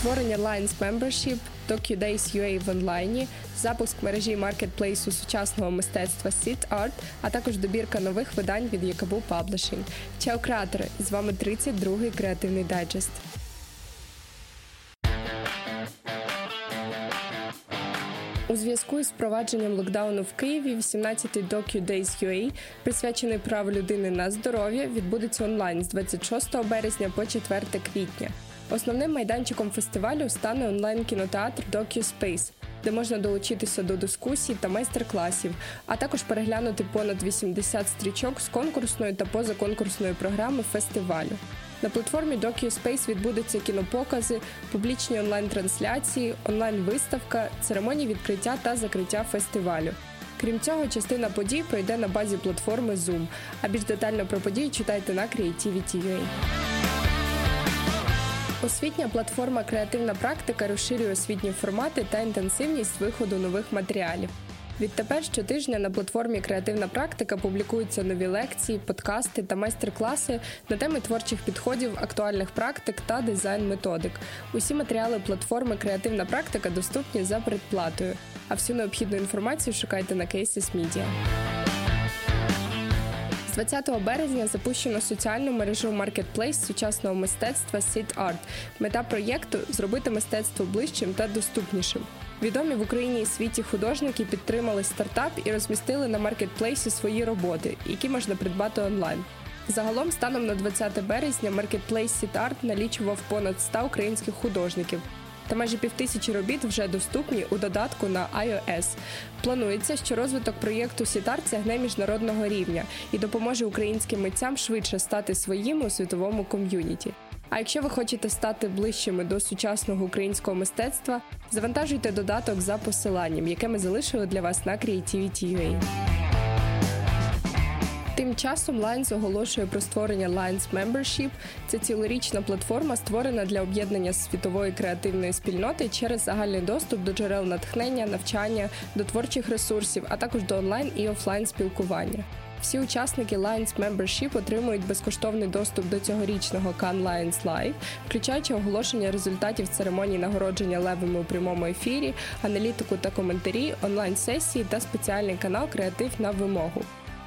створення Lines Membership, DocuDays UA в онлайні, запуск мережі маркетплейсу сучасного мистецтва Sit Art, а також добірка нових видань від Yakaboo Publishing. Чао, креатори! З вами 32-й креативний дайджест. У зв'язку з впровадженням локдауну в Києві 18-й Docu UA, присвячений праву людини на здоров'я, відбудеться онлайн з 26 березня по 4 квітня. Основним майданчиком фестивалю стане онлайн-кінотеатр DocuSpace, де можна долучитися до дискусій та майстер-класів, а також переглянути понад 80 стрічок з конкурсної та позаконкурсної програми фестивалю. На платформі DocuSpace відбудуться кінопокази, публічні онлайн-трансляції, онлайн-виставка, церемонії відкриття та закриття фестивалю. Крім цього, частина подій пройде на базі платформи Zoom. А більш детально про події читайте на Creativity.ua. Освітня платформа Креативна практика розширює освітні формати та інтенсивність виходу нових матеріалів. Відтепер щотижня на платформі Креативна практика публікуються нові лекції, подкасти та майстер-класи на теми творчих підходів, актуальних практик та дизайн-методик. Усі матеріали платформи Креативна практика доступні за передплатою. А всю необхідну інформацію шукайте на Cases Media. З 20 березня запущено соціальну мережу Marketplace сучасного мистецтва Sit Art. Мета проєкту зробити мистецтво ближчим та доступнішим. Відомі в Україні і світі художники підтримали стартап і розмістили на маркетплейсі свої роботи, які можна придбати онлайн. Загалом, станом на 20 березня, маркетплейс Sit Art налічував понад 100 українських художників. Та майже півтисячі робіт вже доступні у додатку на iOS. Планується, що розвиток проєкту Сітар сягне міжнародного рівня і допоможе українським митцям швидше стати своїми у світовому ком'юніті. А якщо ви хочете стати ближчими до сучасного українського мистецтва, завантажуйте додаток за посиланням, яке ми залишили для вас на Creativity.ua. Тим часом Lines оголошує про створення Lines Membership. Це цілорічна платформа, створена для об'єднання світової креативної спільноти через загальний доступ до джерел натхнення, навчання, до творчих ресурсів, а також до онлайн і офлайн спілкування. Всі учасники Lions Membership отримують безкоштовний доступ до цьогорічного Cannes Lions Live, включаючи оголошення результатів церемонії нагородження левами у прямому ефірі, аналітику та коментарі, онлайн-сесії та спеціальний канал Креатив на вимогу.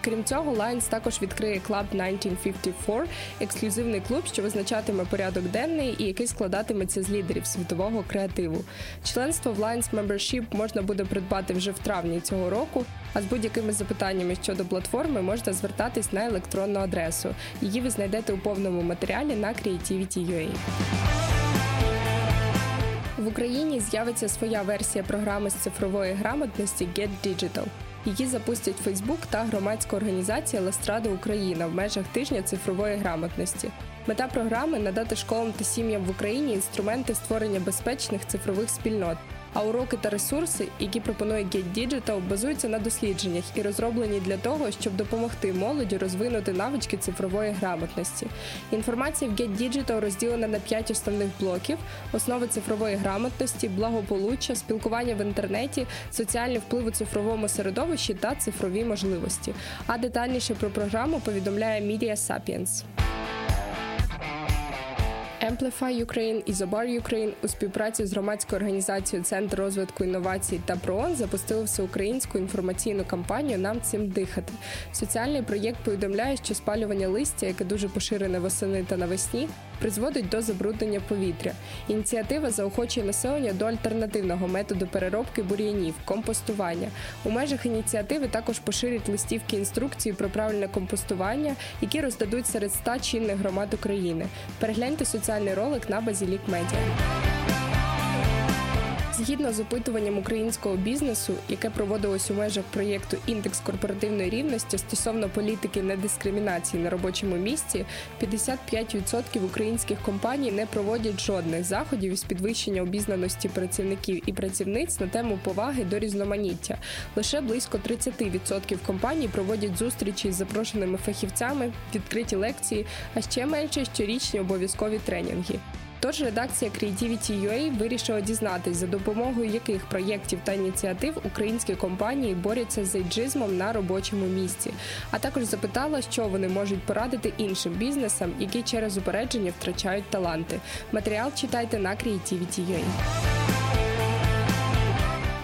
Крім цього, Lions також відкриє Club 1954 – ексклюзивний клуб, що визначатиме порядок денний і який складатиметься з лідерів світового креативу. Членство в Lions Membership можна буде придбати вже в травні цього року. А з будь-якими запитаннями щодо платформи можна звертатись на електронну адресу. Її ви знайдете у повному матеріалі на Creativity.ua. В Україні з'явиться своя версія програми з цифрової грамотності Get Digital. Її запустять Фейсбук та громадська організація Ластрада Україна в межах тижня цифрової грамотності. Мета програми надати школам та сім'ям в Україні інструменти створення безпечних цифрових спільнот. А уроки та ресурси, які пропонує Get Digital, базуються на дослідженнях і розроблені для того, щоб допомогти молоді розвинути навички цифрової грамотності. Інформація в Get Digital розділена на п'ять основних блоків: основи цифрової грамотності, благополуччя, спілкування в інтернеті, соціальний вплив у цифровому середовищі та цифрові можливості. А детальніше про програму повідомляє Media Sapiens. Amplify Ukraine і Zobar Ukraine у співпраці з громадською організацією Центр розвитку інновацій та ПРООН запустили всеукраїнську інформаційну кампанію Нам цим дихати. Соціальний проєкт повідомляє, що спалювання листя, яке дуже поширене восени та навесні, призводить до забруднення повітря. Ініціатива заохочує населення до альтернативного методу переробки бур'янів компостування. У межах ініціативи також поширять листівки інструкції про правильне компостування, які роздадуть серед ста чинних громад України. Перегляньте соціальний ролик на Базілік Медіа. Згідно з опитуванням українського бізнесу, яке проводилось у межах проєкту Індекс корпоративної рівності стосовно політики недискримінації на робочому місці, 55% українських компаній не проводять жодних заходів із підвищення обізнаності працівників і працівниць на тему поваги до різноманіття. Лише близько 30% компаній проводять зустрічі з запрошеними фахівцями, відкриті лекції, а ще менше щорічні обов'язкові тренінги. Тож редакція Creativity.ua вирішила дізнатись, за допомогою яких проєктів та ініціатив українські компанії борються з ейджизмом на робочому місці, а також запитала, що вони можуть порадити іншим бізнесам, які через упередження втрачають таланти. Матеріал читайте на Creativity.ua.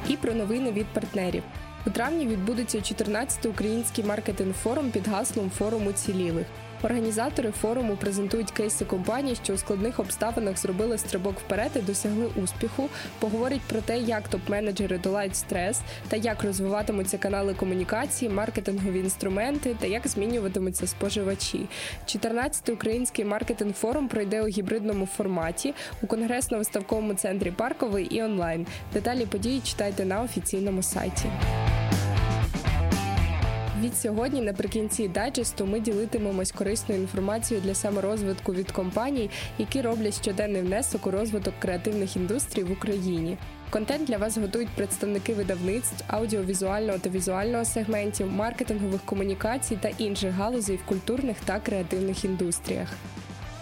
І про новини від партнерів. У травні відбудеться 14-й український маркетинг форум під гаслом форум уцілілих. Організатори форуму презентують кейси компаній, що у складних обставинах зробили стрибок вперед і досягли успіху. Поговорять про те, як топ-менеджери долають стрес та як розвиватимуться канали комунікації, маркетингові інструменти та як змінюватимуться споживачі. 14-й український маркетинг форум пройде у гібридному форматі у конгресно-виставковому центрі Парковий і онлайн. Деталі події читайте на офіційному сайті. Від сьогодні, наприкінці дайджесту, ми ділитимемось корисною інформацією для саморозвитку від компаній, які роблять щоденний внесок у розвиток креативних індустрій в Україні. Контент для вас готують представники видавництв, аудіовізуального та візуального сегментів, маркетингових комунікацій та інших галузей в культурних та креативних індустріях.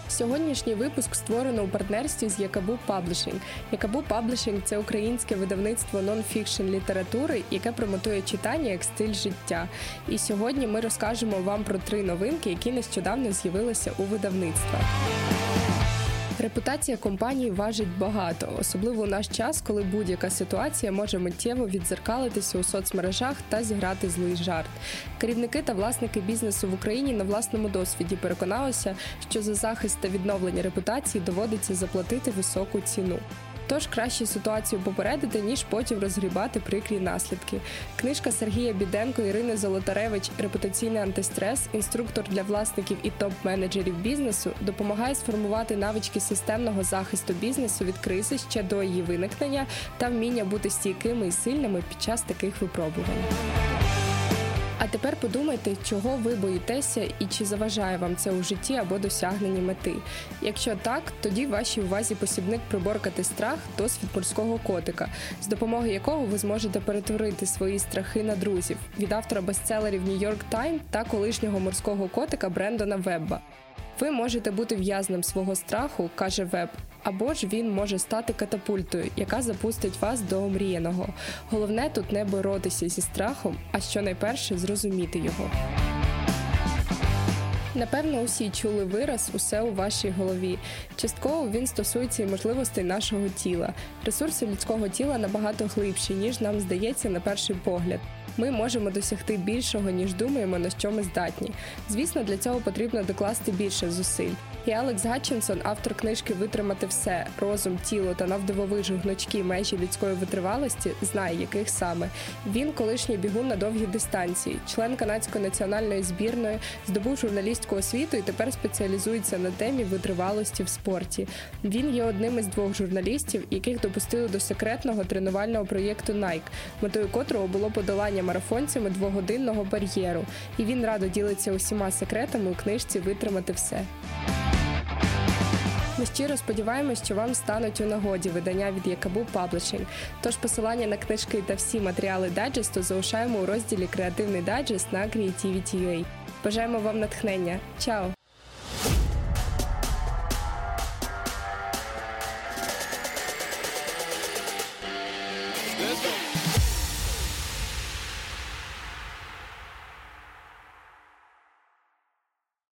Сьогоднішній випуск створено у партнерстві з Yakaboo Publishing. Yakaboo Publishing це українське видавництво нон-фікшн літератури, яке промотує читання як стиль життя. І сьогодні ми розкажемо вам про три новинки, які нещодавно з'явилися у видавництвах. Репутація компанії важить багато, особливо у наш час, коли будь-яка ситуація може миттєво відзеркалитися у соцмережах та зіграти злий жарт. Керівники та власники бізнесу в Україні на власному досвіді переконалися, що за захист та відновлення репутації доводиться заплатити високу ціну. Тож краще ситуацію попередити, ніж потім розгрібати прикрі наслідки. Книжка Сергія Біденко, Ірини Золотаревич, репутаційний антистрес, інструктор для власників і топ-менеджерів бізнесу допомагає сформувати навички системного захисту бізнесу від кризи ще до її виникнення та вміння бути стійкими і сильними під час таких випробувань. А тепер подумайте, чого ви боїтеся і чи заважає вам це у житті або досягненні мети. Якщо так, тоді в вашій увазі посібник приборкати страх, досвід морського котика, з допомогою якого ви зможете перетворити свої страхи на друзів від автора бестселерів York Times та колишнього морського котика Брендона Вебба. Ви можете бути в'язнем свого страху, каже Веб, або ж він може стати катапультою, яка запустить вас до омріяного. Головне тут не боротися зі страхом, а що найперше зрозуміти його. Напевно, усі чули вираз усе у вашій голові. Частково він стосується і можливостей нашого тіла. Ресурси людського тіла набагато глибші, ніж нам здається на перший погляд. Ми можемо досягти більшого, ніж думаємо, на що ми здатні. Звісно, для цього потрібно докласти більше зусиль. І Алекс Гатчинсон, автор книжки Витримати все, розум, тіло та навдивовижу гнучкі межі людської витривалості, знає, яких саме. Він колишній бігун на довгі дистанції, член канадської національної збірної, здобув журналістську освіту і тепер спеціалізується на темі витривалості в спорті. Він є одним із двох журналістів, яких допустили до секретного тренувального проєкту Nike, метою котрого було подолання марафонцями двогодинного бар'єру. І він радо ділиться усіма секретами у книжці Витримати все. Ми щиро сподіваємось, що вам стануть у нагоді видання від Yakaboo Publishing. Тож посилання на книжки та всі матеріали дайджесту залишаємо у розділі Креативний дайджест на Creativity.ua. Бажаємо вам натхнення. Чао!